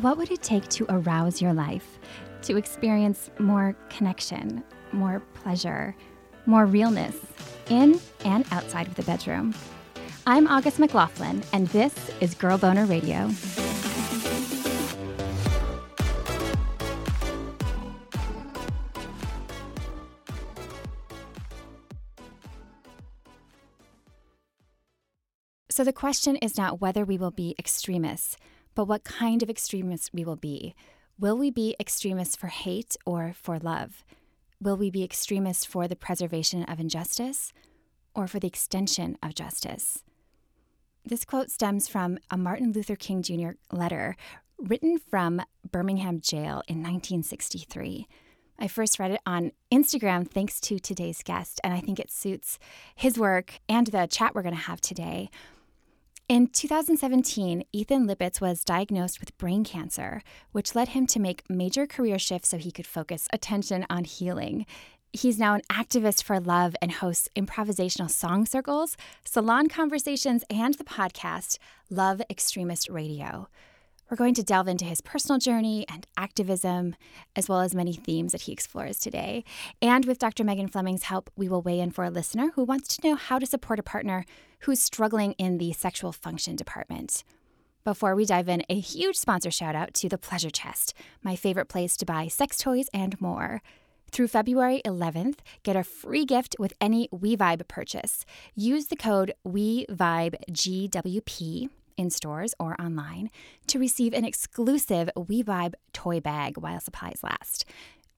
What would it take to arouse your life, to experience more connection, more pleasure, more realness in and outside of the bedroom? I'm August McLaughlin, and this is Girl Boner Radio. So the question is not whether we will be extremists, but what kind of extremists we will be. Will we be extremists for hate or for love? Will we be extremists for the preservation of injustice or for the extension of justice? This quote stems from a Martin Luther King Jr. letter written from Birmingham jail in 1963. I first read it on Instagram thanks to today's guest, and I think it suits his work and the chat we're going to have today. In 2017, Ethan Lipsitz was diagnosed with brain cancer, which led him to make major career shifts so he could focus attention on healing. He's now an activist for love and hosts improvisational song circles, salon conversations, and the podcast Love Extremist Radio. We're going to delve into his personal journey and activism, as well as many themes that he explores today. And with Dr. Megan Fleming's help, we will weigh in for a listener who wants to know how to support a partner who's struggling in the sexual function department. Before we dive in, a huge sponsor shout out to the Pleasure Chest, my favorite place to buy sex toys and more. Through February 11th, get a free gift with any WeVibe purchase. Use the code WeVibeGWP in stores or online to receive an exclusive WeVibe toy bag while supplies last.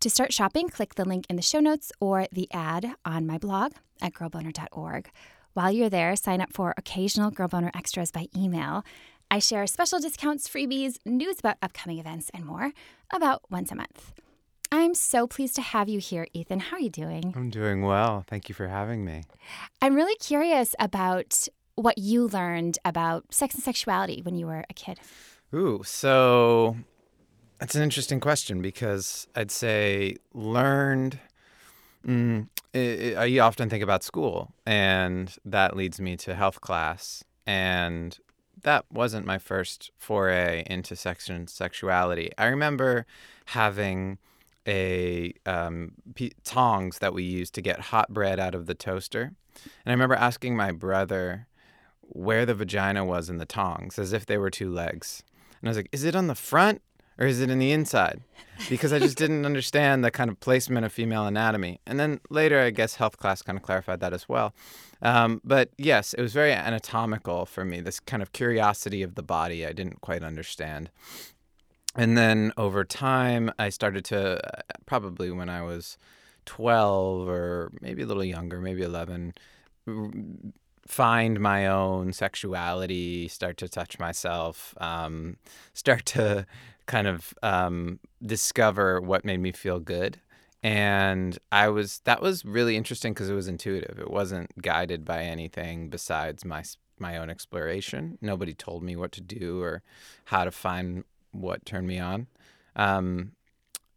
To start shopping, click the link in the show notes or the ad on my blog at girlboner.org. While you're there, sign up for occasional Girl Boner extras by email. I share special discounts, freebies, news about upcoming events, and more about once a month. I'm so pleased to have you here, Ethan. How are you doing? I'm doing well. Thank you for having me. I'm really curious about what you learned about sex and sexuality when you were a kid. Ooh, so that's an interesting question because I'd say learned. Mm, it, it, I often think about school, and that leads me to health class. And that wasn't my first foray into sex and sexuality. I remember having a um, p- tongs that we used to get hot bread out of the toaster, and I remember asking my brother where the vagina was in the tongs, as if they were two legs. And I was like, "Is it on the front or is it in the inside?" Because I just didn't understand the kind of placement of female anatomy. And then later, I guess health class kind of clarified that as well. Um, but yes, it was very anatomical for me. This kind of curiosity of the body I didn't quite understand. And then over time, I started to uh, probably when I was 12 or maybe a little younger, maybe 11, find my own sexuality, start to touch myself, um, start to kind of um, discover what made me feel good. And I was that was really interesting because it was intuitive. It wasn't guided by anything besides my my own exploration. Nobody told me what to do or how to find what turned me on. Um,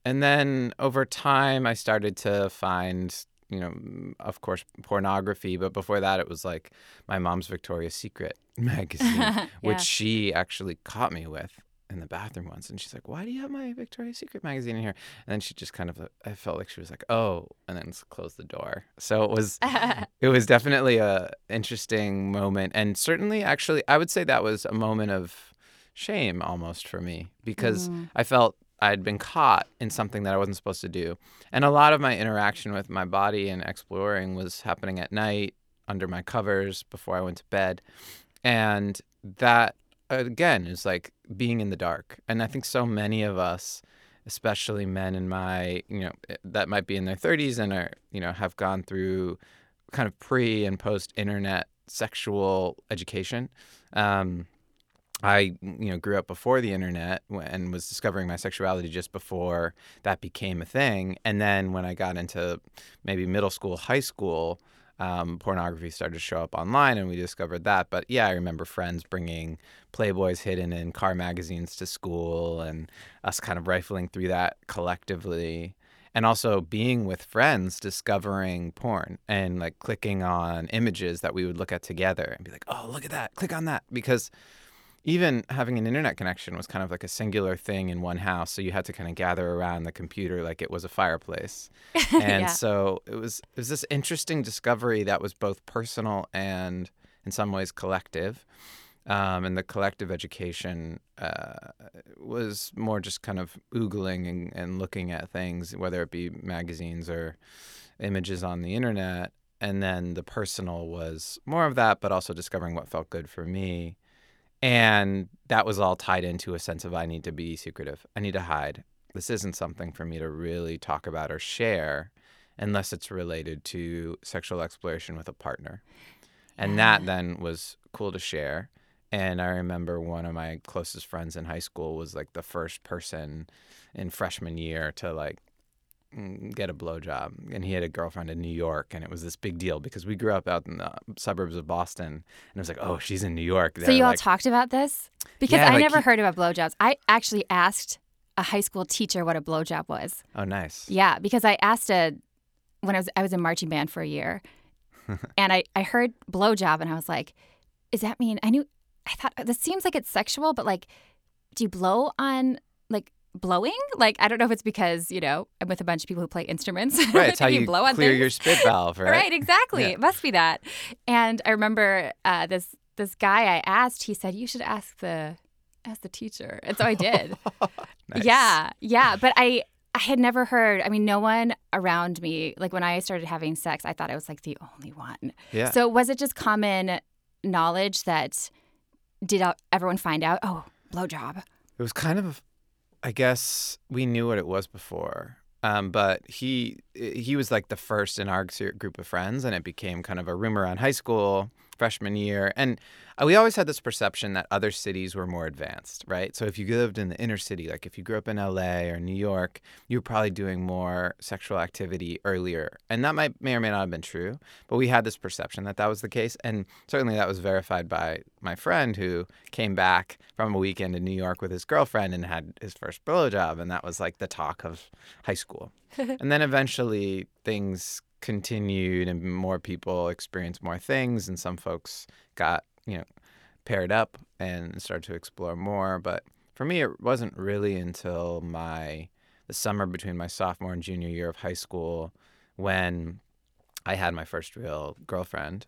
and then over time, I started to find you know, of course, pornography. But before that, it was like my mom's Victoria's Secret magazine, yeah. which she actually caught me with in the bathroom once. And she's like, Why do you have my Victoria's Secret magazine in here? And then she just kind of, I felt like she was like, Oh, and then closed the door. So it was, it was definitely a interesting moment. And certainly, actually, I would say that was a moment of shame almost for me because mm. I felt I'd been caught in something that I wasn't supposed to do. And a lot of my interaction with my body and exploring was happening at night under my covers before I went to bed. And that, again, is like being in the dark. And I think so many of us, especially men in my, you know, eh, that might be in their 30s and are, you know, have gone through kind of pre and post internet sexual education. Um, I you know grew up before the internet and was discovering my sexuality just before that became a thing. And then when I got into maybe middle school, high school, um, pornography started to show up online, and we discovered that. But yeah, I remember friends bringing Playboys hidden in car magazines to school, and us kind of rifling through that collectively. And also being with friends, discovering porn and like clicking on images that we would look at together and be like, oh, look at that, click on that. Because even having an internet connection was kind of like a singular thing in one house. So you had to kind of gather around the computer like it was a fireplace. And Yeah. so it was it was this interesting discovery that was both personal and in some ways collective. Um, and the collective education uh, was more just kind of oogling and, and looking at things, whether it be magazines or images on the internet. And then the personal was more of that, but also discovering what felt good for me. And that was all tied into a sense of I need to be secretive. I need to hide. This isn't something for me to really talk about or share unless it's related to sexual exploration with a partner. And that then was cool to share. And I remember one of my closest friends in high school was like the first person in freshman year to like Mm, get a blowjob. And he had a girlfriend in New York, and it was this big deal because we grew up out in the suburbs of Boston. And it was like, oh, she's in New York. So They're you all like, talked about this? Because Yeah, I like never he- heard about blowjobs. I actually asked a high school teacher what a blowjob was. oh, nice. Yeah, because I asked a when I was I was in marching band for a year, and I I heard blowjob and I was like, is that mean?" I knew I thought this seems like it's sexual, but like, do you blow on like blowing? Like I don't know if it's because you know I'm with a bunch of people who play instruments. Right. It's how you, you blow on clear things. your spit valve, right? Right, exactly. Yeah. It must be that. And I remember uh, this this guy I asked. He said you should ask the ask the teacher, and so I did. Nice. Yeah, yeah. But I I had never heard. I mean, no one around me. Like when I started having sex, I thought I was like the only one. Yeah. So was it just common knowledge that did everyone find out? Oh, blowjob. It was kind of, I guess we knew what it was before, um, but he he was like the first in our group of friends, and it became kind of a rumor around high school freshman year, and uh, we always had this perception that other cities were more advanced, right? So if you lived in the inner city, like if you grew up in L.A. or New York, you were probably doing more sexual activity earlier, and that might may or may not have been true, but we had this perception that that was the case, and certainly that was verified by my friend who came back from a weekend in New York with his girlfriend and had his first blowjob, and that was like the talk of high school. and then eventually things continued, and more people experienced more things, and some folks got you know paired up and started to explore more. But for me, it wasn't really until my the summer between my sophomore and junior year of high school when I had my first real girlfriend.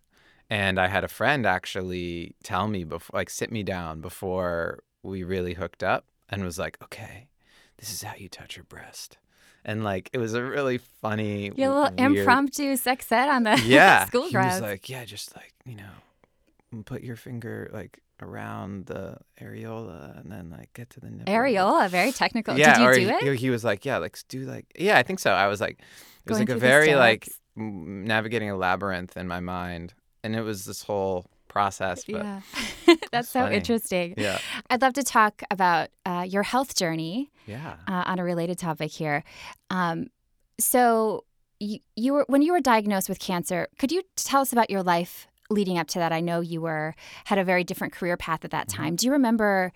And I had a friend actually tell me before, like, sit me down before we really hooked up and was like, okay, this is how you touch your breast. And like, it was a really funny, Your little weird- impromptu sex ed on the yeah. school he was like, yeah, just like, you know, put your finger like around the areola and then like get to the nipple. Areola, very technical. Yeah, Did you or do he, it? he- he was like, yeah, like do like, yeah, I think so. I was like, it was Going like a very like navigating a labyrinth in my mind, and it was this whole process. But yeah, that's so funny. interesting. yeah, I'd love to talk about uh, your health journey yeah. uh, on a related topic here. Um, so, you, you were when you were diagnosed with cancer. Could you tell us about your life leading up to that? I know you were had a very different career path at that Mm-hmm. time. Do you remember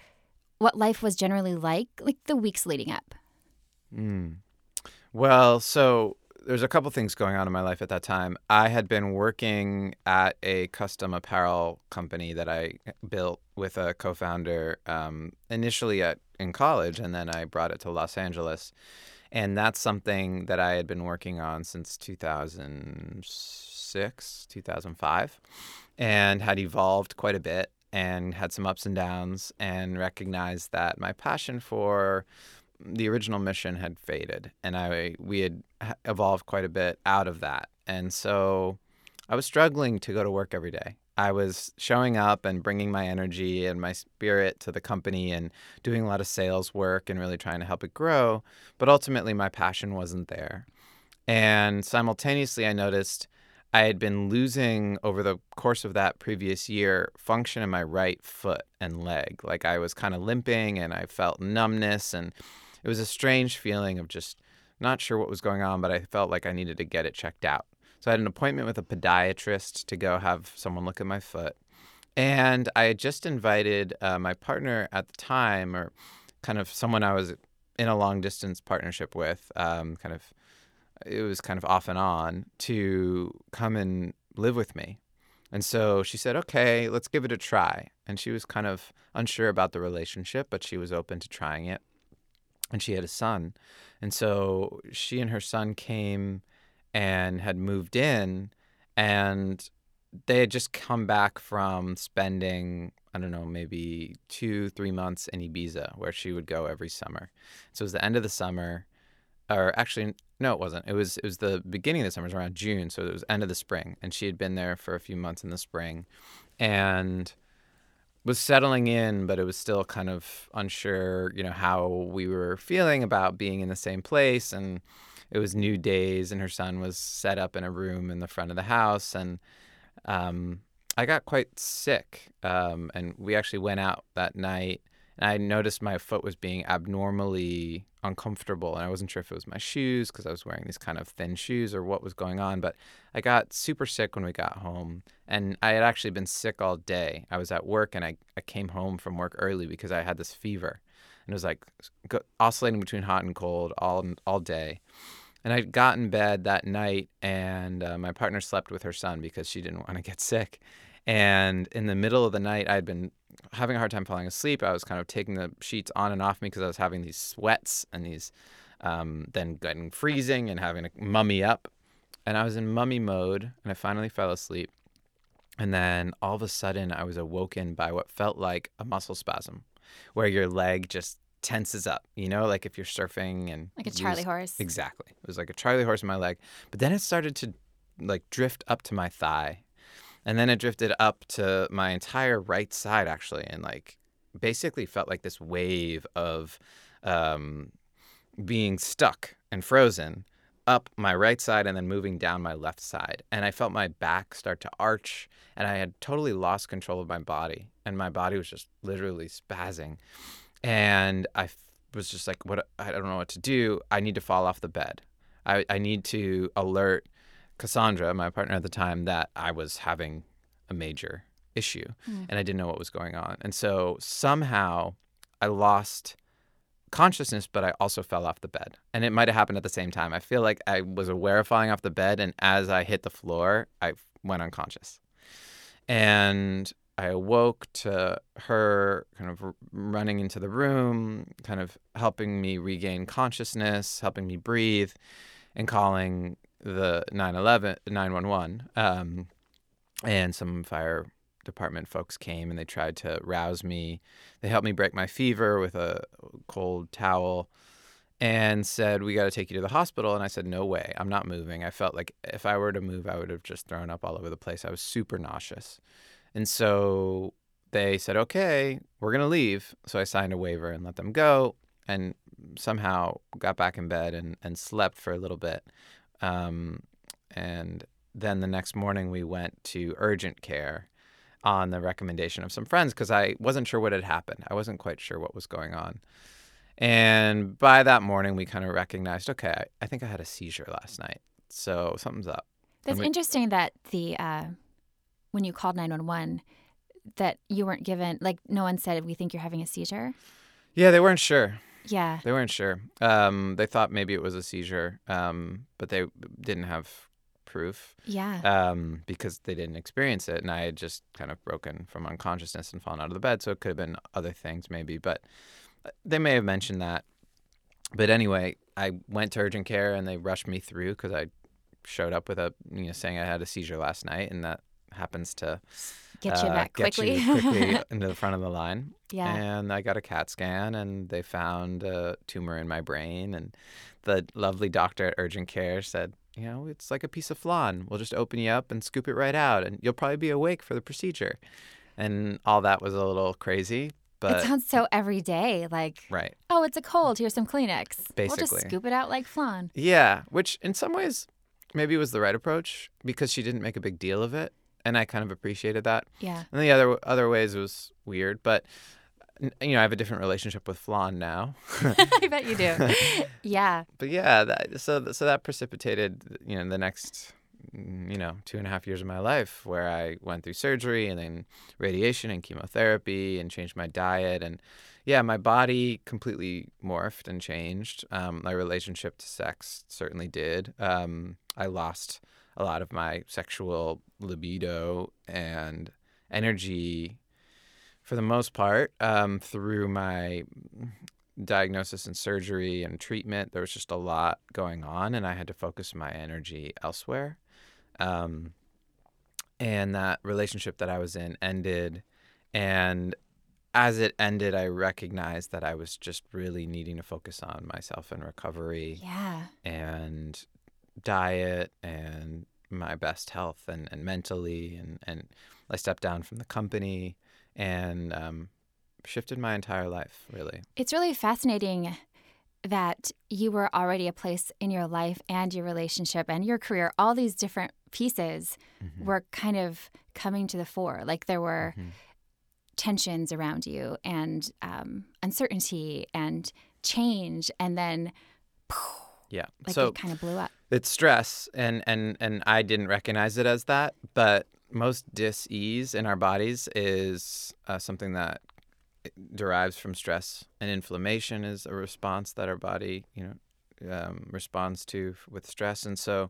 what life was generally like, like the weeks leading up? Mm. Well, so there's a couple things going on in my life at that time. I had been working at a custom apparel company that I built with a co-founder um, initially at in college, and then I brought it to Los Angeles. And that's something that I had been working on since 2006, 2005, and had evolved quite a bit and had some ups and downs, and recognized that my passion for the original mission had faded, and I we had evolved quite a bit out of that, and so I was struggling to go to work every day. I was showing up and bringing my energy and my spirit to the company and doing a lot of sales work and really trying to help it grow, but ultimately my passion wasn't there. And simultaneously, I noticed I had been losing over the course of that previous year function in my right foot and leg. Like I was kind of limping and I felt numbness and it was a strange feeling of just not sure what was going on, but I felt like I needed to get it checked out. So I had an appointment with a podiatrist to go have someone look at my foot. And I had just invited uh, my partner at the time, or kind of someone I was in a long distance partnership with, um, kind of, it was kind of off and on, to come and live with me. And so she said, okay, let's give it a try. And she was kind of unsure about the relationship, but she was open to trying it. And she had a son. And so she and her son came and had moved in, and they had just come back from spending, I don't know, maybe two, three months in Ibiza, where she would go every summer. So it was the end of the summer, or actually, no, it wasn't. It was it was the beginning of the summer, it was around June, so it was end of the spring, and she had been there for a few months in the spring, and was settling in, but it was still kind of unsure, you know, how we were feeling about being in the same place, and it was new days, and her son was set up in a room in the front of the house, and um, I got quite sick, um, and we actually went out that night and I noticed my foot was being abnormally uncomfortable and I wasn't sure if it was my shoes because I was wearing these kind of thin shoes or what was going on but I got super sick when we got home and I had actually been sick all day. I was at work and I, I came home from work early because I had this fever and it was like oscillating between hot and cold all all day and I got in bed that night and uh, my partner slept with her son because she didn't want to get sick and in the middle of the night, I'd been having a hard time falling asleep. I was kind of taking the sheets on and off me because I was having these sweats and these, um, then getting freezing and having to mummy up. And I was in mummy mode and I finally fell asleep. And then all of a sudden, I was awoken by what felt like a muscle spasm where your leg just tenses up, you know, like if you're surfing and like a Charlie horse. Exactly. It was like a Charlie horse in my leg. But then it started to like drift up to my thigh and then it drifted up to my entire right side actually and like basically felt like this wave of um, being stuck and frozen up my right side and then moving down my left side. And i felt my back start to arch and i had totally lost control of my body and my body was just literally spazzing. And I was just like what i don't know what to do. I need to fall off the bed. I, I need to alert Cassandra, my partner at the time, that I was having a major issue mm. and I didn't know what was going on. And so somehow I lost consciousness, but I also fell off the bed. And it might have happened at the same time. I feel like I was aware of falling off the bed. And as I hit the floor, I went unconscious. And I awoke to her kind of running into the room, kind of helping me regain consciousness, helping me breathe, and calling the 911 911 um, and some fire department folks came and they tried to rouse me. They helped me break my fever with a cold towel and said we got to take you to the hospital. And i said no way. I'm not moving. I felt like if i were to move i would have just thrown up all over the place. I was super nauseous. And so they said okay we're going to leave. So i signed a waiver and let them go and somehow got back in bed and, and slept for a little bit um, and then the next morning we went to urgent care on the recommendation of some friends because I wasn't sure what had happened. I wasn't quite sure what was going on. And by that morning, we kind of recognized, okay, I, I think I had a seizure last night. So something's up. That's we, interesting that the uh, when you called 911, that you weren't given, like, no one said, we think you're having a seizure. Yeah, they weren't sure. Yeah. They weren't sure. Um, they thought maybe it was a seizure, um, but they didn't have proof. Yeah. Um, because they didn't experience it, and I had just kind of broken from unconsciousness and fallen out of the bed, so it could have been other things maybe, but uh, they may have mentioned that. But anyway, I went to urgent care and they rushed me through because I showed up with a you know saying I had a seizure last night, and that happens to get you uh, back get quickly, you quickly into the front of the line. Yeah. And I got a CAT scan, and they found a tumor in my brain. And the lovely doctor at urgent care said, you know, it's like a piece of flan. We'll just open you up and scoop it right out, and you'll probably be awake for the procedure. And all that was a little crazy, but it sounds so everyday. Like, right? Oh, it's a cold. Here's some Kleenex. Basically, we'll just scoop it out like flan. Yeah, which in some ways maybe was the right approach because she didn't make a big deal of it and I kind of appreciated that. Yeah. And the other other ways was weird, but you know, I have a different relationship with flan now. I bet you do. yeah. But yeah, that, so so that precipitated you know the next you know two and a half years of my life where I went through surgery and then radiation and chemotherapy and changed my diet and yeah, my body completely morphed and changed. Um, my relationship to sex certainly did. Um, I lost a lot of my sexual libido and energy for the most part um, through my diagnosis and surgery and treatment there was just a lot going on and i had to focus my energy elsewhere um, and that relationship that i was in ended and as it ended i recognized that i was just really needing to focus on myself and recovery Yeah. and diet and my best health and, and mentally and, and I stepped down from the company and um, shifted my entire life really. It's really fascinating that you were already a place in your life and your relationship and your career, all these different pieces Mhm. were kind of coming to the fore. Like there were Mhm. tensions around you and um, uncertainty and change. And then, Yeah. like so it kind of blew up. it's stress and, and, and I didn't recognize it as that, but most dis-ease in our bodies is uh, something that derives from stress and inflammation is a response that our body, you know, um, responds to with stress. And so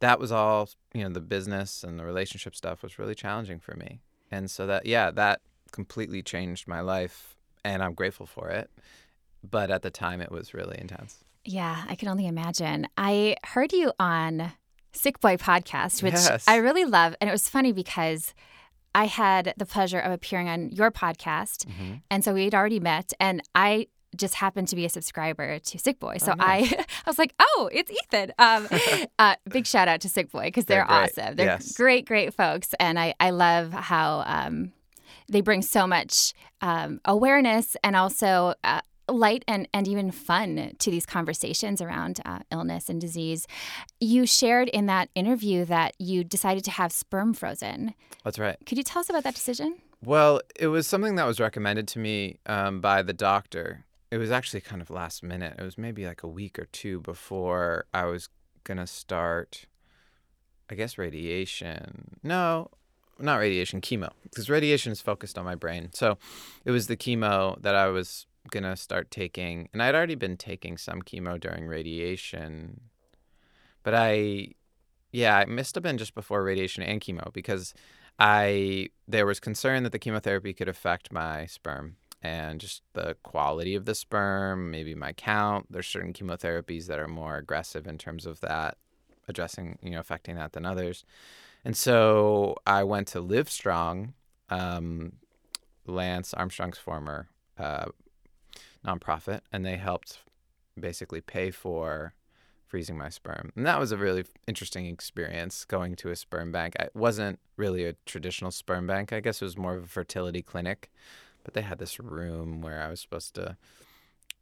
that was all, you know, the business and the relationship stuff was really challenging for me. And so that, yeah, that completely changed my life and I'm grateful for it. But at the time, it was really intense. Yeah, I can only imagine. I heard you on Sick Boy podcast, which Yes. I really love. And it was funny because I had the pleasure of appearing on your podcast. Mhm. And so we had already met. And I just happened to be a subscriber to Sick Boy. So Oh, nice. I, I was like, oh, it's Ethan. Um, uh, big shout out to Sick Boy because they're, They're awesome. They're Yes. great, great folks. And I, I love how um, they bring so much um, awareness and also uh, light and, and even fun to these conversations around uh, illness and disease. You shared in that interview that you decided to have sperm frozen. That's right. Could you tell us about that decision? Well, it was something that was recommended to me um, by the doctor. It was actually kind of last minute. It was maybe like a week or two before I was going to start, I guess, radiation. No, not radiation, chemo, because radiation is focused on my brain. So it was the chemo that I was going to start taking. And I'd already been taking some chemo during radiation. But I, yeah, it must have been just before radiation and chemo because I there was concern that the chemotherapy could affect my sperm and just the quality of the sperm, maybe my count. There's certain chemotherapies that are more aggressive in terms of that, addressing, you know, affecting that than others. And so I went to Livestrong, um, Lance Armstrong's former uh, nonprofit, and they helped basically pay for freezing my sperm. And that was a really interesting experience going to a sperm bank. It wasn't really a traditional sperm bank. I guess it was more of a fertility clinic. But they had this room where I was supposed to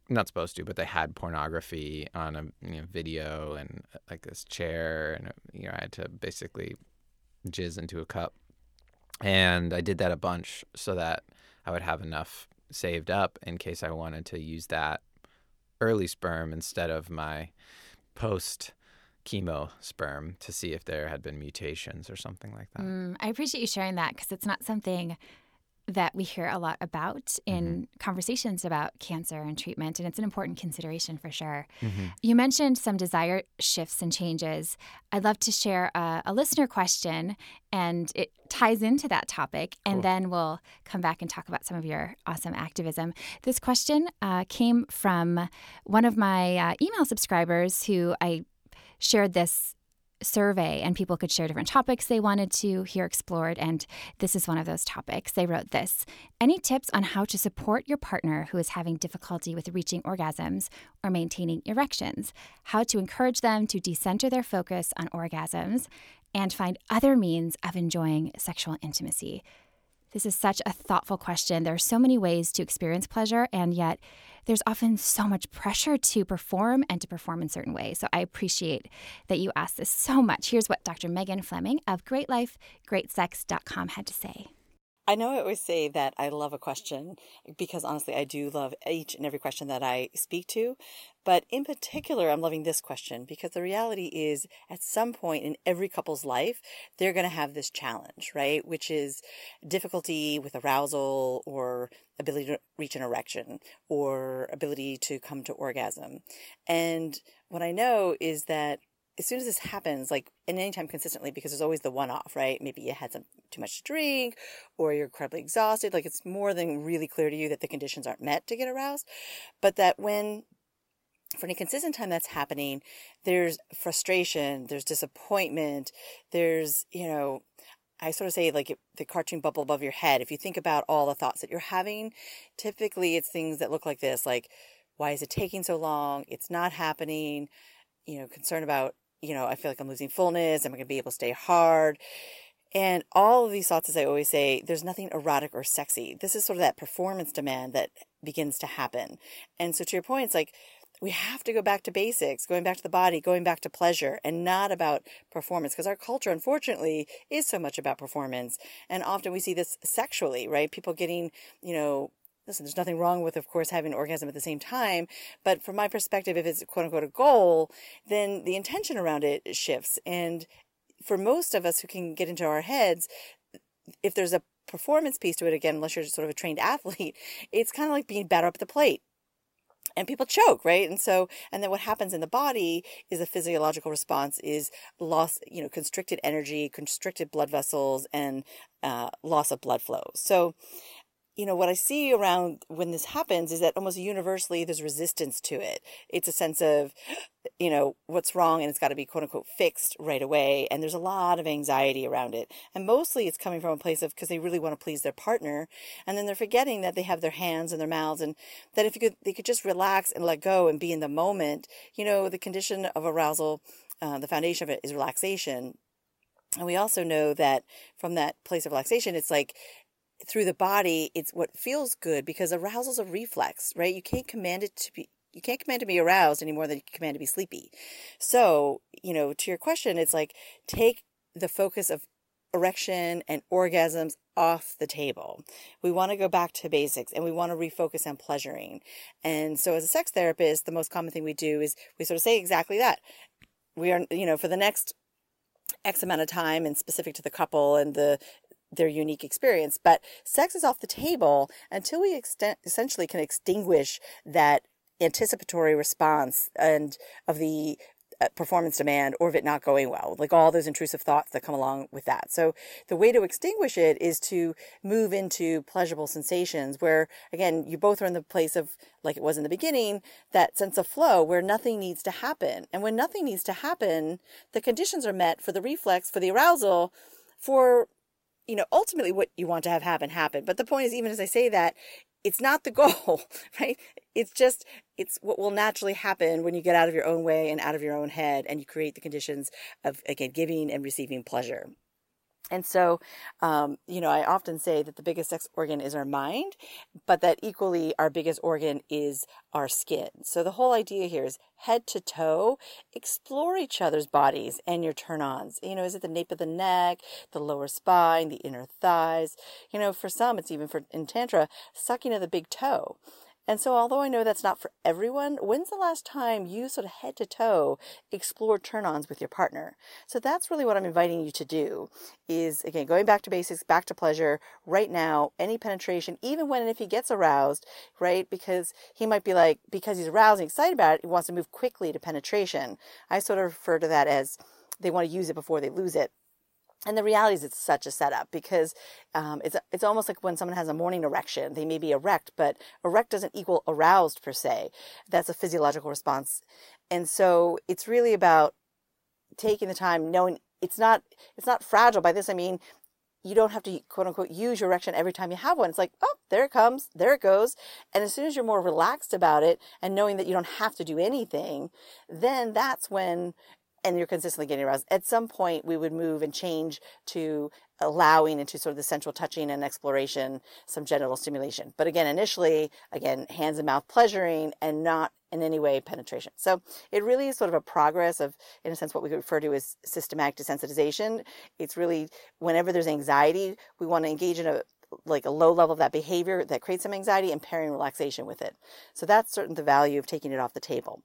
not supposed to, but they had pornography on a you know, video and uh, like this chair and uh, you know I had to basically jizz into a cup. And I did that a bunch so that I would have enough saved up in case I wanted to use that early sperm instead of my post chemo sperm to see if there had been mutations or something like that. Mm, I appreciate you sharing that because it's not something that we hear a lot about in conversations about cancer and treatment, and it's an important consideration for sure. Mhm. You mentioned some desire shifts and changes. I'd love to share a, a listener question, and it ties into that topic, and then we'll come back and talk about some of your awesome activism. This question uh, came from one of my uh, email subscribers who I shared this survey and people could share different topics they wanted to hear explored. And this is one of those topics. They wrote this any tips on how to support your partner who is having difficulty with reaching orgasms or maintaining erections? How to encourage them to decenter their focus on orgasms and find other means of enjoying sexual intimacy this is such a thoughtful question. There are so many ways to experience pleasure, and yet there's often so much pressure to perform and to perform in certain ways. So I appreciate that you asked this so much. Here's what Dr. Megan Fleming of GreatLifeGreatSex.com had to say. I know I always say that I love a question because honestly, I do love each and every question that I speak to. But in particular, I'm loving this question because the reality is at some point in every couple's life, they're going to have this challenge, right? Which is difficulty with arousal or ability to reach an erection or ability to come to orgasm. And what I know is that as soon as this happens, like and anytime consistently, because there's always the one off, right? Maybe you had some too much to drink or you're incredibly exhausted. Like it's more than really clear to you that the conditions aren't met to get aroused. But that when for any consistent time that's happening, there's frustration, there's disappointment, there's, you know, I sort of say like the cartoon bubble above your head. If you think about all the thoughts that you're having, typically it's things that look like this, like, why is it taking so long? It's not happening. You know, concern about, you know, I feel like I'm losing fullness. Am I going to be able to stay hard? And all of these thoughts, as I always say, there's nothing erotic or sexy. This is sort of that performance demand that begins to happen. And so to your point, it's like, we have to go back to basics, going back to the body, going back to pleasure, and not about performance. Because our culture, unfortunately, is so much about performance. And often we see this sexually, right? People getting, you know, listen, there's nothing wrong with, of course, having an orgasm at the same time. But from my perspective, if it's quote unquote a goal, then the intention around it shifts. And for most of us who can get into our heads, if there's a performance piece to it, again, unless you're sort of a trained athlete, it's kind of like being better up the plate and people choke right? And so and then what happens in the body is a physiological response is loss you know constricted energy constricted blood vessels and uh, loss of blood flow. So you know, what I see around when this happens is that almost universally there's resistance to it. It's a sense of, you know, what's wrong and it's got to be quote unquote fixed right away. And there's a lot of anxiety around it. And mostly it's coming from a place of because they really want to please their partner. And then they're forgetting that they have their hands and their mouths and that if you could, they could just relax and let go and be in the moment, you know, the condition of arousal, uh, the foundation of it is relaxation. And we also know that from that place of relaxation, it's like through the body, it's what feels good because arousal is a reflex, right? You can't command it to be you can't command to be aroused any more than you command to be sleepy. So, you know, to your question, it's like take the focus of erection and orgasms off the table. We want to go back to basics and we want to refocus on pleasuring. And so as a sex therapist, the most common thing we do is we sort of say exactly that. We are, you know, for the next X amount of time and specific to the couple and the their unique experience. But sex is off the table until we extent, essentially can extinguish that anticipatory response and of the uh, performance demand or of it not going well, like all those intrusive thoughts that come along with that. So the way to extinguish it is to move into pleasurable sensations where, again, you both are in the place of, like it was in the beginning, that sense of flow where nothing needs to happen. And when nothing needs to happen, the conditions are met for the reflex, for the arousal, for you know, ultimately what you want to have happen, happen. But the point is, even as I say that, it's not the goal, right? It's just, it's what will naturally happen when you get out of your own way and out of your own head and you create the conditions of, again, giving and receiving pleasure. And so, um, you know, I often say that the biggest sex organ is our mind, but that equally our biggest organ is our skin. So the whole idea here is head to toe, explore each other's bodies and your turn ons. You know, is it the nape of the neck, the lower spine, the inner thighs? You know, for some, it's even for in Tantra, sucking of the big toe. And so, although I know that's not for everyone, when's the last time you sort of head to toe explored turn ons with your partner? So, that's really what I'm inviting you to do is again, going back to basics, back to pleasure right now, any penetration, even when and if he gets aroused, right? Because he might be like, because he's aroused and excited about it, he wants to move quickly to penetration. I sort of refer to that as they want to use it before they lose it. And the reality is, it's such a setup because um, it's it's almost like when someone has a morning erection. They may be erect, but erect doesn't equal aroused per se. That's a physiological response, and so it's really about taking the time, knowing it's not it's not fragile. By this I mean you don't have to quote unquote use your erection every time you have one. It's like, oh, there it comes, there it goes. And as soon as you're more relaxed about it and knowing that you don't have to do anything, then that's when and you're consistently getting aroused. At some point, we would move and change to allowing into sort of the central touching and exploration, some genital stimulation. But again, initially, again, hands and mouth pleasuring and not in any way penetration. So it really is sort of a progress of, in a sense, what we refer to as systematic desensitization. It's really whenever there's anxiety, we want to engage in a like a low level of that behavior that creates some anxiety and pairing relaxation with it. So that's certain the value of taking it off the table.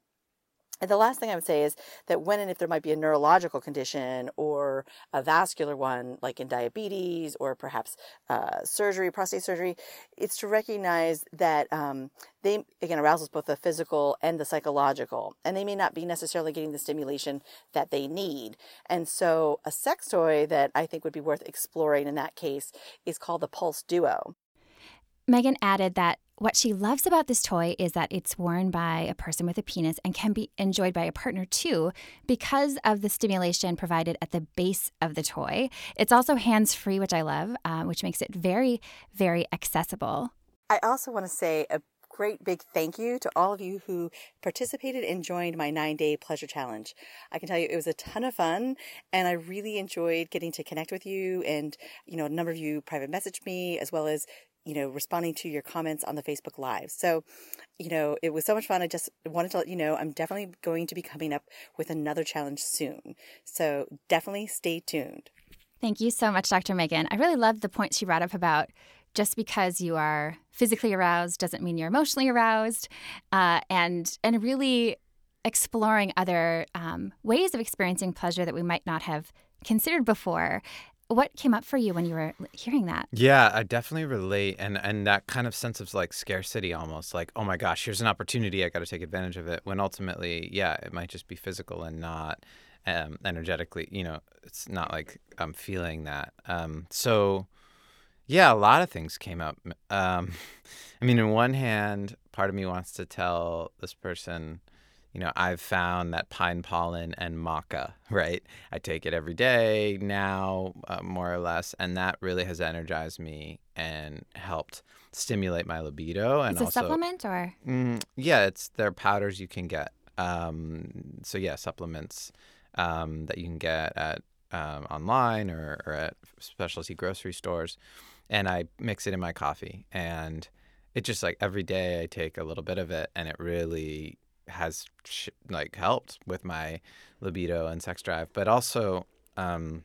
And the last thing I would say is that when and if there might be a neurological condition or a vascular one, like in diabetes or perhaps uh, surgery, prostate surgery, it's to recognize that um, they, again, arousal is both the physical and the psychological, and they may not be necessarily getting the stimulation that they need. And so, a sex toy that I think would be worth exploring in that case is called the Pulse Duo. Megan added that what she loves about this toy is that it's worn by a person with a penis and can be enjoyed by a partner too because of the stimulation provided at the base of the toy. It's also hands free, which I love, uh, which makes it very, very accessible. I also want to say a great big thank you to all of you who participated and joined my nine day pleasure challenge. I can tell you it was a ton of fun and I really enjoyed getting to connect with you and, you know, a number of you private messaged me as well as you know, responding to your comments on the Facebook Live. So, you know, it was so much fun. I just wanted to let you know I'm definitely going to be coming up with another challenge soon. So definitely stay tuned. Thank you so much, Dr. Megan. I really loved the point she brought up about just because you are physically aroused doesn't mean you're emotionally aroused, uh, and and really exploring other um, ways of experiencing pleasure that we might not have considered before what came up for you when you were hearing that? Yeah, I definitely relate, and and that kind of sense of like scarcity, almost like, oh my gosh, here's an opportunity, I got to take advantage of it. When ultimately, yeah, it might just be physical and not um, energetically. You know, it's not like I'm feeling that. Um, so, yeah, a lot of things came up. Um, I mean, in one hand, part of me wants to tell this person you know, I've found that pine pollen and maca, right? I take it every day now, uh, more or less, and that really has energized me and helped stimulate my libido. And it's a also, supplement, or mm, yeah, it's they're powders you can get. Um, so yeah, supplements um, that you can get at um, online or, or at specialty grocery stores, and I mix it in my coffee and. It just like every day I take a little bit of it, and it really has sh- like helped with my libido and sex drive, but also, um,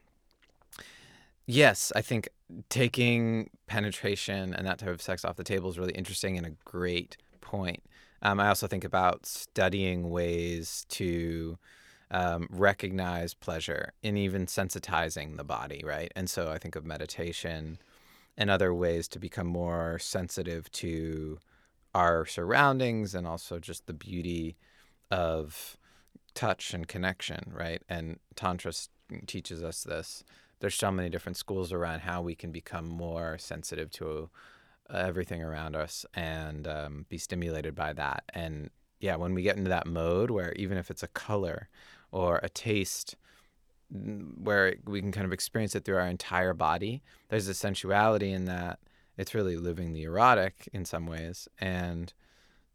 yes, I think taking penetration and that type of sex off the table is really interesting and a great point. Um, I also think about studying ways to um, recognize pleasure and even sensitizing the body, right? And so I think of meditation and other ways to become more sensitive to our surroundings and also just the beauty of touch and connection, right? And Tantra teaches us this. There's so many different schools around how we can become more sensitive to uh, everything around us and um, be stimulated by that. And yeah, when we get into that mode where even if it's a color or a taste, where we can kind of experience it through our entire body, there's a sensuality in that it's really living the erotic in some ways and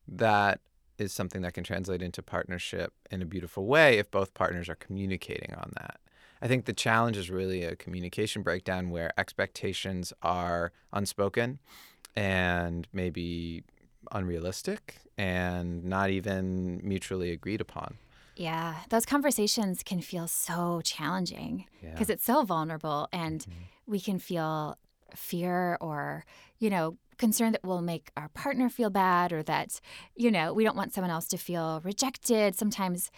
that is something that can translate into partnership in a beautiful way if both partners are communicating on that i think the challenge is really a communication breakdown where expectations are unspoken and maybe unrealistic and not even mutually agreed upon yeah, those conversations can feel so challenging because yeah. it's so vulnerable and mm-hmm. we can feel fear or, you know, concern that we'll make our partner feel bad or that, you know, we don't want someone else to feel rejected. Sometimes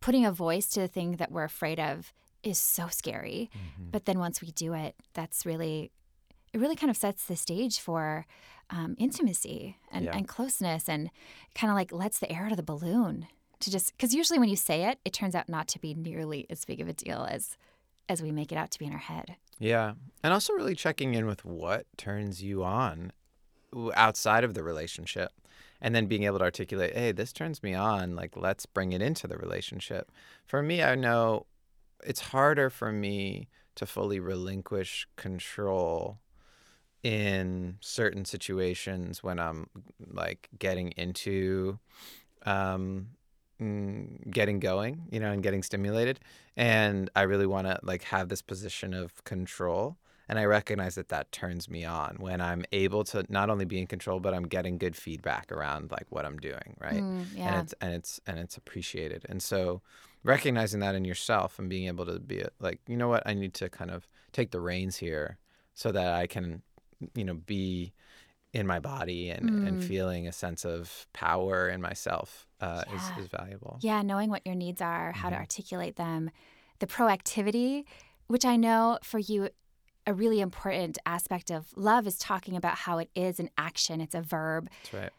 putting a voice to the thing that we're afraid of is so scary. Mm-hmm. But then once we do it, that's really, it really kind of sets the stage for um, intimacy and, yeah. and closeness and kind of like lets the air out of the balloon to just, because usually when you say it, it turns out not to be nearly as big of a deal as as we make it out to be in our head. Yeah. And also really checking in with what turns you on outside of the relationship and then being able to articulate, hey, this turns me on. Like, let's bring it into the relationship. For me, I know it's harder for me to fully relinquish control in certain situations when I'm like getting into um, getting going, you know, and getting stimulated. And I really want to like have this position of control. And I recognize that that turns me on when I'm able to not only be in control, but I'm getting good feedback around like what I'm doing, right? Mm, yeah. And it's and it's and it's appreciated. And so recognizing that in yourself and being able to be like, you know what, I need to kind of take the reins here so that I can, you know, be in my body and, and Mm. feeling a sense of power in myself uh, Yeah. is, is valuable. Yeah, knowing what your needs are, how to Mhm. articulate them, the proactivity, which I know for you, a really important aspect of love is talking about how it is an action, it's a verb. That's right.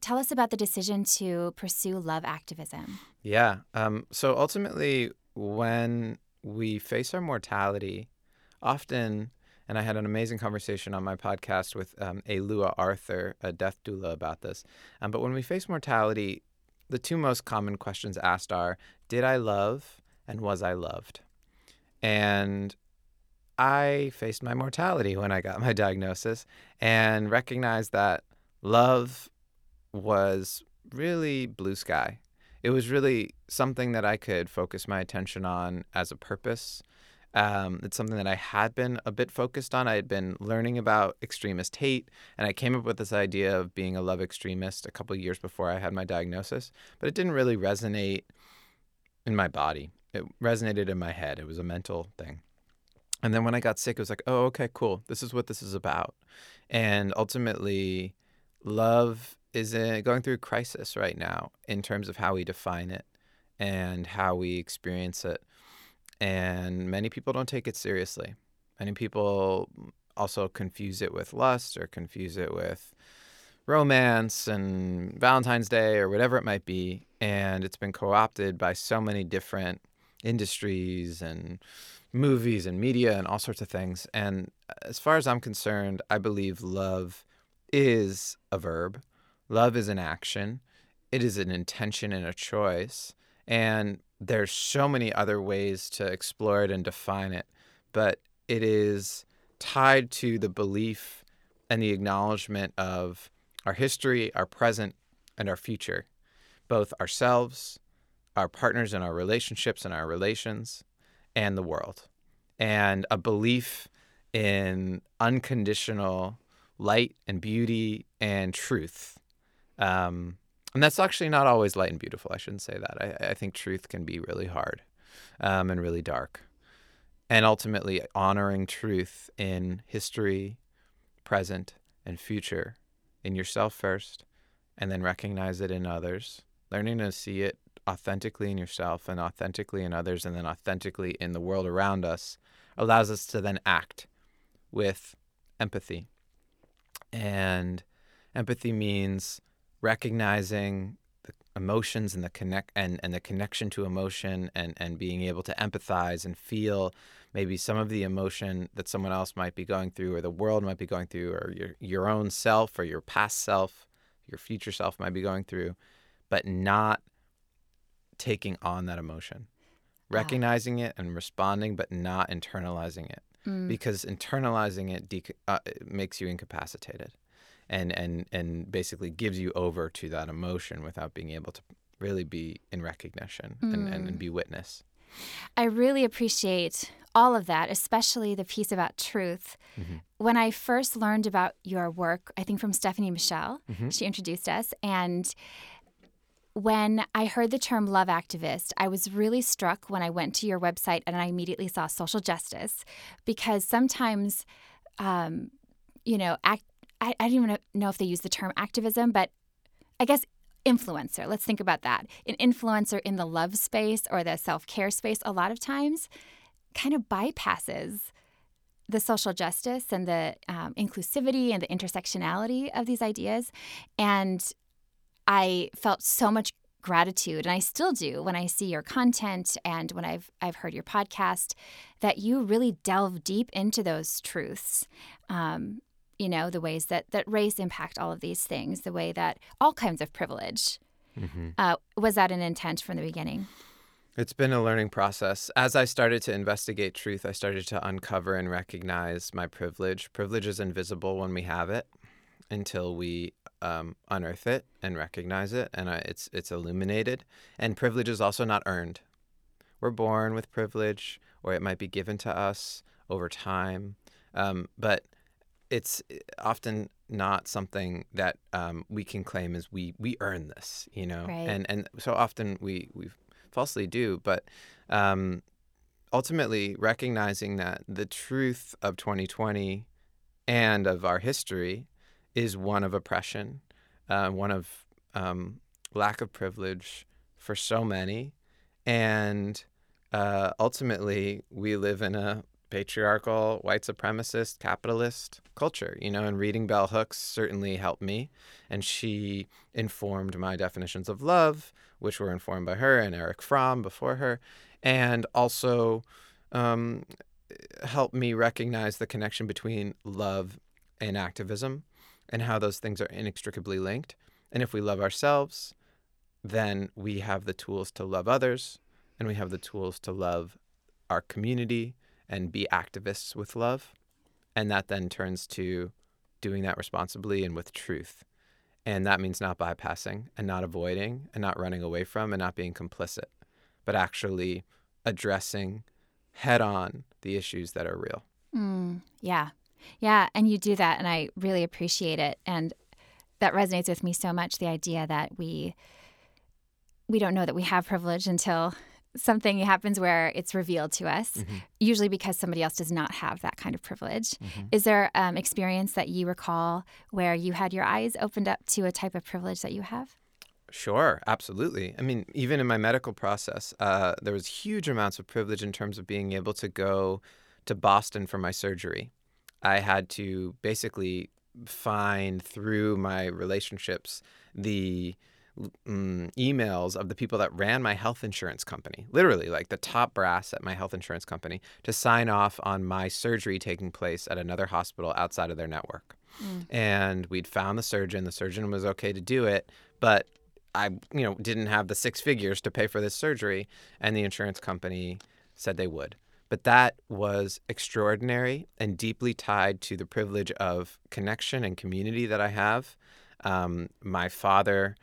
Tell us about the decision to pursue love activism. Yeah. Um, so ultimately, when we face our mortality, often, and I had an amazing conversation on my podcast with um, Alua Arthur, a death doula, about this. Um, but when we face mortality, the two most common questions asked are Did I love and was I loved? And I faced my mortality when I got my diagnosis and recognized that love was really blue sky. It was really something that I could focus my attention on as a purpose. Um, it's something that I had been a bit focused on. I had been learning about extremist hate, and I came up with this idea of being a love extremist a couple years before I had my diagnosis, but it didn't really resonate in my body. It resonated in my head. It was a mental thing. And then when I got sick, it was like, oh, okay, cool. This is what this is about. And ultimately, love is going through a crisis right now in terms of how we define it and how we experience it. And many people don't take it seriously. Many people also confuse it with lust or confuse it with romance and Valentine's Day or whatever it might be. And it's been co opted by so many different industries and movies and media and all sorts of things. And uh, as far as I'm concerned, I believe love is a verb, love is an action, it is an intention and a choice. And there's so many other ways to explore it and define it, but it is tied to the belief and the acknowledgement of our history, our present, and our future, both ourselves, our partners in our relationships and our relations, and the world. And a belief in unconditional light and beauty and truth. Um, and that's actually not always light and beautiful. I shouldn't say that. I, I think truth can be really hard um, and really dark. And ultimately, honoring truth in history, present, and future, in yourself first, and then recognize it in others, learning to see it authentically in yourself and authentically in others, and then authentically in the world around us, allows us to then act with empathy. And empathy means recognizing the emotions and the connect and, and the connection to emotion and, and being able to empathize and feel maybe some of the emotion that someone else might be going through or the world might be going through or your your own self or your past self, your future self might be going through, but not taking on that emotion. Recognizing it and responding, but not internalizing it Mm. because internalizing it dec- uh, it makes you incapacitated and, and, and basically gives you over to that emotion without being able to really be in recognition and, and, and be witness. I really appreciate all of that, especially the piece about truth. Mhm. When I first learned about your work, I think from Stephanie Michelle, Mhm. she introduced us. And when I heard the term love activist, I was really struck when I went to your website and I immediately saw social justice because sometimes, um, you know, act, I, I don't even know if they use the term activism, but I guess influencer. Let's think about that. An influencer in the love space or the self care space, a lot of times kind of bypasses the social justice and the um, inclusivity and the intersectionality of these ideas. And I felt so much gratitude and I still do when I see your content and when I've I've heard your podcast that you really delve deep into those truths. Um, you know, the ways that that race impact all of these things, the way that all kinds of privilege. Mm-hmm. Uh, was that an intent from the beginning? It's been a learning process. As I started to investigate truth, I started to uncover and recognize my privilege. Privilege is invisible when we have it until we um, unearth it and recognize it, and uh, it's it's illuminated. And privilege is also not earned. We're born with privilege, or it might be given to us over time, um, but it's often not something that um, we can claim as we we earn this, you know. Right. And and so often we we falsely do, but um, ultimately recognizing that the truth of 2020 and of our history is one of oppression, uh, one of um, lack of privilege for so many. And uh, ultimately, we live in a patriarchal, white supremacist, capitalist culture, you know, and reading Bell Hooks certainly helped me. And she informed my definitions of love, which were informed by her and Erich Fromm before her, and also um, helped me recognize the connection between love and activism and how those things are inextricably linked. And if we love ourselves, then we have the tools to love others and we have the tools to love our community and be activists with love. And that then turns to doing that responsibly and with truth. And that means not bypassing and not avoiding and not running away from and not being complicit, but actually addressing head on the issues that are real. Mm, yeah. Yeah. And you do that. And I really appreciate it. And that resonates with me so much the idea that we we don't know that we have privilege until something happens where it's revealed to us, mm-hmm. usually because somebody else does not have that kind of privilege. Mm-hmm. Is there um, experience that you recall where you had your eyes opened up to a type of privilege that you have? Sure, absolutely. I mean, even in my medical process, uh, there was huge amounts of privilege in terms of being able to go to Boston for my surgery. I had to basically find through my relationships the mm, emails of the people that ran my health insurance company, literally like the top brass at my health insurance company, to sign off on my surgery taking place at another hospital outside of their network. Mm. And we'd found the surgeon. The surgeon was okay to do it, but I, you know, didn't have the six figures to pay for this surgery, and the insurance company said they would. But that was extraordinary and deeply tied to the privilege of connection and community that I have. Um, my father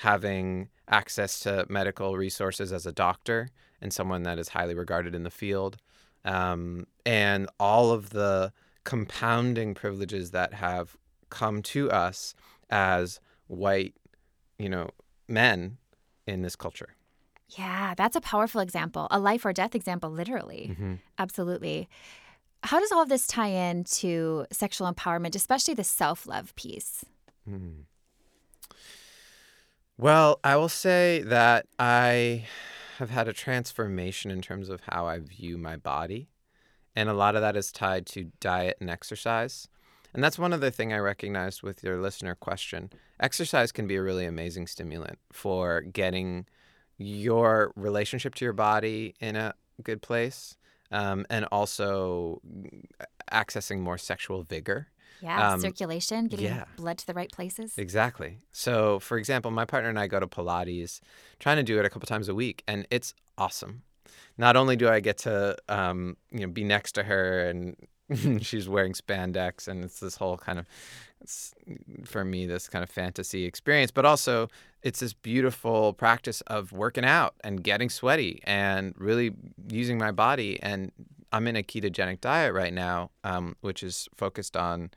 having access to medical resources as a doctor and someone that is highly regarded in the field, um, and all of the compounding privileges that have come to us as white, you know, men in this culture. Yeah, that's a powerful example, a life or death example, literally. Mm-hmm. Absolutely. How does all of this tie in to sexual empowerment, especially the self love piece? Mm. Well, I will say that I have had a transformation in terms of how I view my body. And a lot of that is tied to diet and exercise. And that's one other thing I recognized with your listener question. Exercise can be a really amazing stimulant for getting your relationship to your body in a good place um, and also accessing more sexual vigor yeah, um, circulation, getting yeah. blood to the right places. Exactly. So, for example, my partner and I go to Pilates, trying to do it a couple times a week, and it's awesome. Not only do I get to, um, you know, be next to her, and she's wearing spandex, and it's this whole kind of, for me, this kind of fantasy experience, but also it's this beautiful practice of working out and getting sweaty and really using my body and I'm in a ketogenic diet right now, um, which is focused on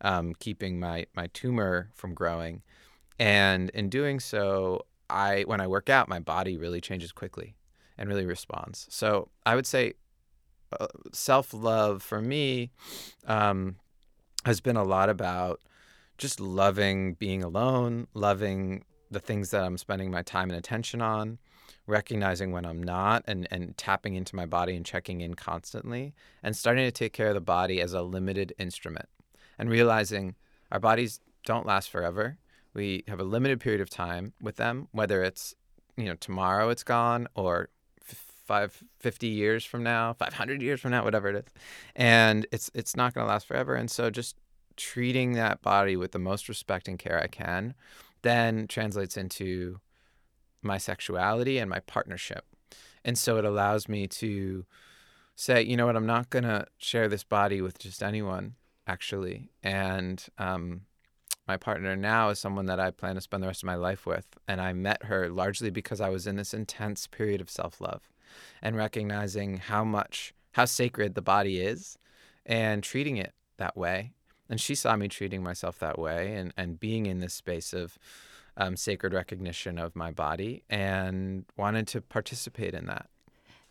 um, keeping my my tumor from growing, and in doing so, I when I work out, my body really changes quickly and really responds. So I would say uh, self love for me um, has been a lot about just loving being alone, loving the things that I'm spending my time and attention on, recognizing when I'm not and, and tapping into my body and checking in constantly and starting to take care of the body as a limited instrument and realizing our bodies don't last forever. We have a limited period of time with them, whether it's, you know, tomorrow it's gone or five, 50 years from now, 500 years from now, whatever it is. And it's, it's not going to last forever. And so just treating that body with the most respect and care I can then translates into my sexuality and my partnership. And so it allows me to say, you know what, I'm not going to share this body with just anyone, actually. And um, my partner now is someone that I plan to spend the rest of my life with. And I met her largely because I was in this intense period of self love and recognizing how much, how sacred the body is and treating it that way. And she saw me treating myself that way and, and being in this space of, um, sacred recognition of my body and wanted to participate in that.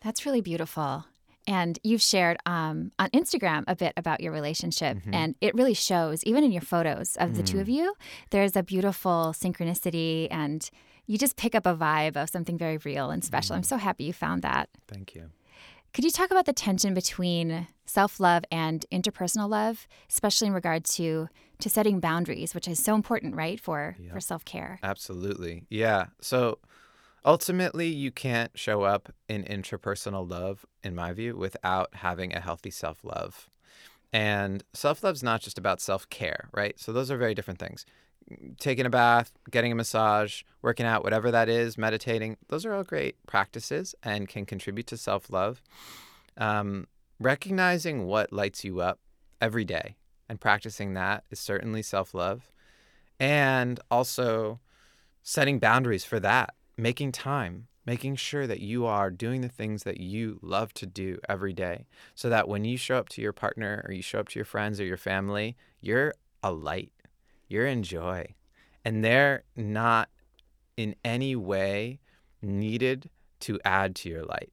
That's really beautiful. And you've shared um, on Instagram a bit about your relationship, Mhm. and it really shows, even in your photos of the two Mm. of you. There's a beautiful synchronicity, and you just pick up a vibe of something very real and special. I'm so happy you found that. Thank you. Could you talk about the tension between self-love and interpersonal love, especially in regard to to setting boundaries, which is so important, right, for Yeah. for self-care? Absolutely. Yeah. So ultimately, you can't show up in interpersonal love, in my view, without having a healthy self love. And self love is not just about self care, right? So those are very different things. Taking a bath, getting a massage, working out, whatever that is, meditating, those are all great practices and can contribute to self love. Um, recognizing what lights you up every day and practicing that is certainly self love. And also setting boundaries for that, making time, making sure that you are doing the things that you love to do every day so that when you show up to your partner or you show up to your friends or your family, you're a light, you're in joy, and they're not in any way needed to add to your light.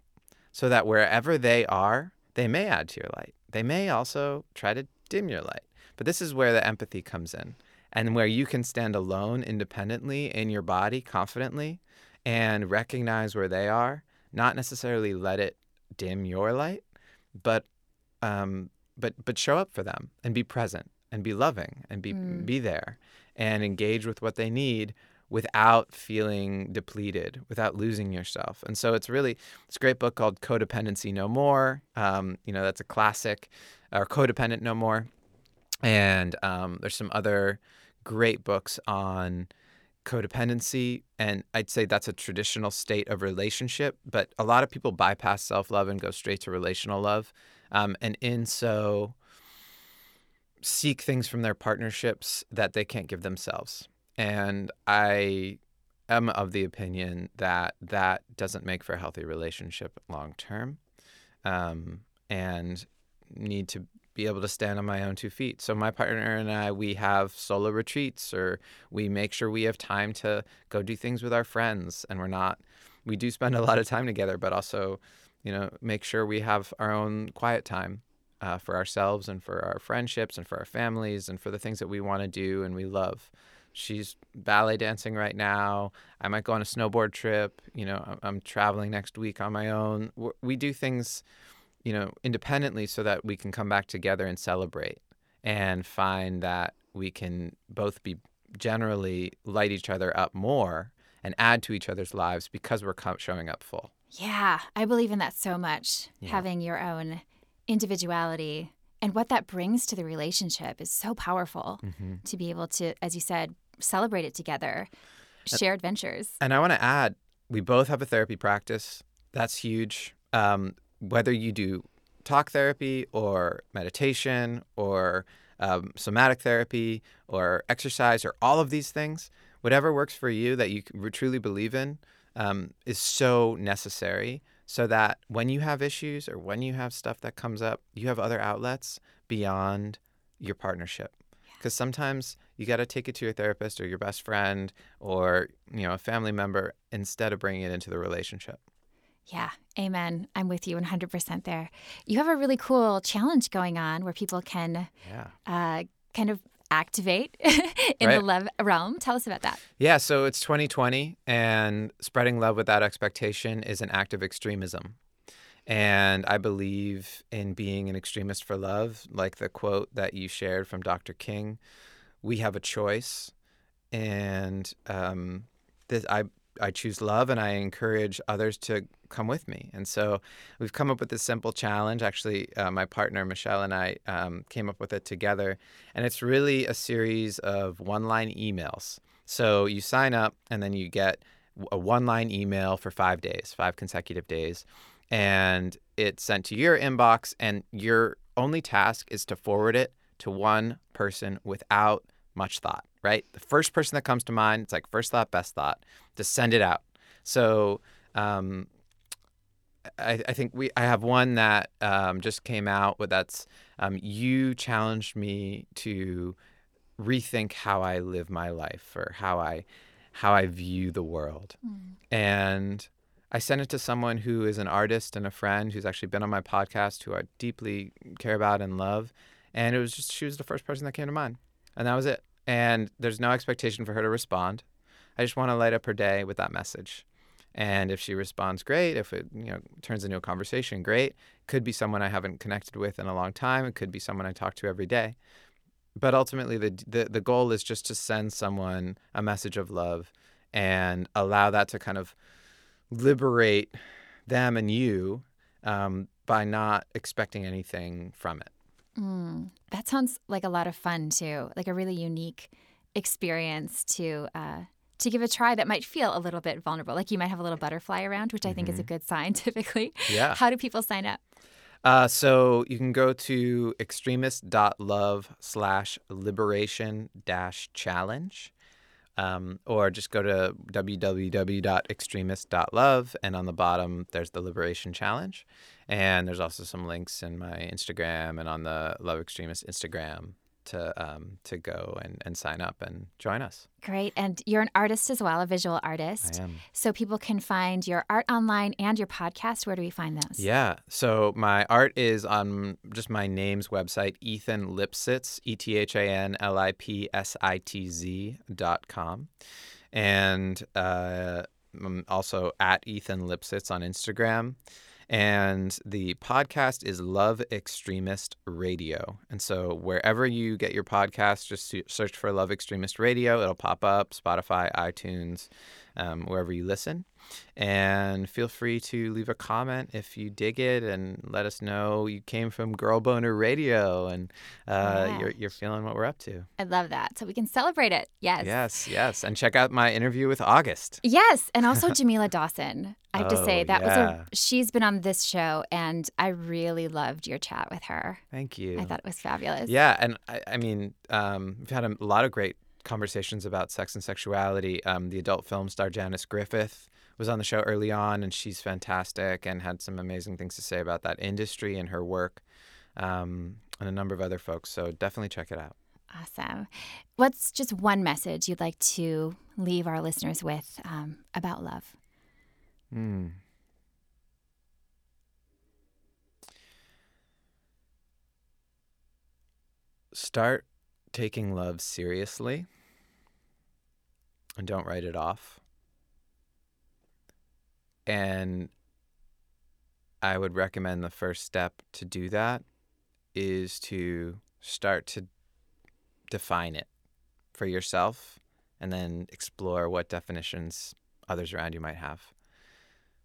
So that wherever they are, they may add to your light. They may also try to dim your light. But this is where the empathy comes in and where you can stand alone independently in your body confidently and recognize where they are, not necessarily let it dim your light, but um, but but show up for them and be present and be loving and be Mm. be there and engage with what they need without feeling depleted, without losing yourself. And so it's really it's a great book called Codependency No More. Um, you know that's a classic, or Codependent No More. And um, there's some other great books on codependency. And I'd say that's a traditional state of relationship, but a lot of people bypass self love and go straight to relational love. Um, and in so, seek things from their partnerships that they can't give themselves. And I am of the opinion that that doesn't make for a healthy relationship long term um, and need to be able to stand on my own two feet. So my partner and I, we have solo retreats, or we make sure we have time to go do things with our friends, and we're not. We do spend a lot of time together, but also, you know, make sure we have our own quiet time uh, for ourselves and for our friendships and for our families and for the things that we want to do and we love. She's ballet dancing right now. I might go on a snowboard trip. You know, I'm- traveling next week on my own. We're- do things you know, independently so that we can come back together and celebrate and find that we can both be generally light each other up more and add to each other's lives because we're showing up full. Yeah, I believe in that so much. Yeah. Having your own individuality and what that brings to the relationship is so powerful Mm-hmm. to be able to, as you said, celebrate it together, share adventures. And I want to add, we both have a therapy practice. That's huge. Um, whether you do talk therapy or meditation or um, somatic therapy or exercise or all of these things, whatever works for you that you truly believe in um, is so necessary so that when you have issues or when you have stuff that comes up, you have other outlets beyond your partnership. Because sometimes you got to take it to your therapist or your best friend or you know a family member instead of bringing it into the relationship. Yeah, amen. I'm with you 100% there. You have a really cool challenge going on where people can Yeah. uh, kind of activate in the love realm. Tell us about that. Yeah, so it's 2020, and spreading love without expectation is an act of extremism. And I believe in being an extremist for love, like the quote that you shared from Dr. King. We have a choice, and um, this, I I choose love, and I encourage others to come with me. And so we've come up with this simple challenge. Actually, uh, my partner Michelle and I um, came up with it together, and it's really a series of one-line emails. So you sign up, and then you get a one-line email for five days, five consecutive days, and it's sent to your inbox. And your only task is to forward it to one person without much thought. Right, the first person that comes to mind, it's like first thought, best thought. To send it out. So um, I, I think we I have one that um, just came out with that's um, you challenged me to rethink how I live my life or how I how I view the world. And I sent it to someone who is an artist and a friend who's actually been on my podcast, who I deeply care about and love. And it was just, she was the first person that came to mind. And that was it. And there's no expectation for her to respond. I just want to light up her day with that message. And if she responds, great. If it you know turns into a conversation, great. Could be someone I haven't connected with in a long time. It could be someone I talk to every day. But ultimately, the the, the goal is just to send someone a message of love and allow that to kind of liberate them and you um, by not expecting anything from it. Mm, that sounds like a lot of fun too, like a really unique experience to uh, to give a try that might feel a little bit vulnerable. Like you might have a little butterfly around, which I think is a good sign typically. Yeah. How do people sign up? Uh, so you can go to extremist.love slash liberation dash challenge. Um, or just go to www.extremist.love and on the bottom there's the liberation challenge. And there's also some links in my instagram and on the love extremist instagram to um, to go and, and sign up and join us Great. And you're an artist as well, a visual artist. I am. So people can find your art online and your podcast. Where do we find those? Yeah. So my art is on just my name's website, Ethan Lipsitz, E T H A N L I P S I T Z dot com. And uh, I'm also at Ethan Lipsitz on Instagram. And the podcast is Love Extremist Radio. And so wherever you get your podcast, just search for Love Extremist Radio. It'll pop up Spotify, iTunes, um, wherever you listen. And feel free to leave a comment if you dig it and let us know you came from Girl Boner Radio and uh, Yeah. you're, you're feeling what we're up to. I love that. So we can celebrate it. Yes. Yes, yes. And check out my interview with August. Yes, and also Jamila Dawson. I have to say Oh, that was a she's been on this show and I really loved your chat with her. Thank you. I thought it was fabulous. Yeah, and I, I mean, um, we've had a lot of great conversations about sex and sexuality. Um, the adult film star Janice Griffith was on the show early on, and she's fantastic and had some amazing things to say about that industry and her work, um, and a number of other folks. So definitely check it out. Awesome. What's just one message you'd like to leave our listeners with um, about love? Hmm. Start taking love seriously and don't write it off. And I would recommend the first step to do that is to start to define it for yourself and then explore what definitions others around you might have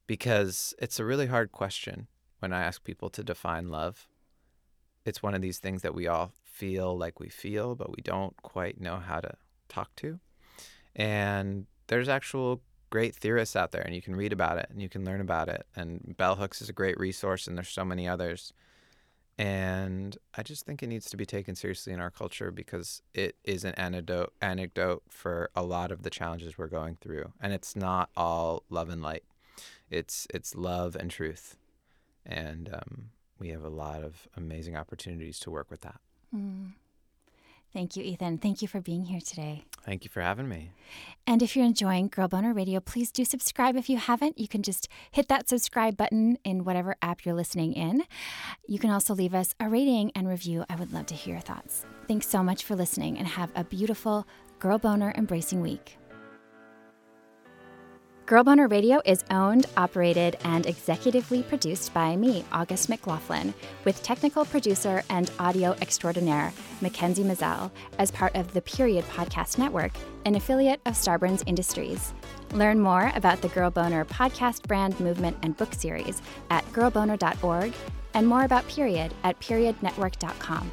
because it's a really hard question when I ask people to define love. It's one of these things that we all feel like we feel, but we don't quite know how to talk to. And there's actual great theorists out there, and you can read about it and you can learn about it. And Bell Hooks is a great resource, and there's so many others. And I just think it needs to be taken seriously in our culture because it is an antidote, anecdote for a lot of the challenges we're going through. And it's not all love and light it's it's love and truth, and um, we have a lot of amazing opportunities to work with that. Mm. Thank you, Ethan. Thank you for being here today. Thank you for having me. And if you're enjoying Girl Boner Radio, please do subscribe. If you haven't, you can just hit that subscribe button in whatever app you're listening in. You can also leave us a rating and review. I would love to hear your thoughts. Thanks so much for listening and have a beautiful Girl Boner embracing week. Girl Boner Radio is owned, operated, and executively produced by me, August McLaughlin, with technical producer and audio extraordinaire Mackenzie Mazzell as part of the Period Podcast Network, an affiliate of Starburns Industries. Learn more about the Girl Boner podcast brand movement and book series at girlboner.org and more about Period at periodnetwork.com.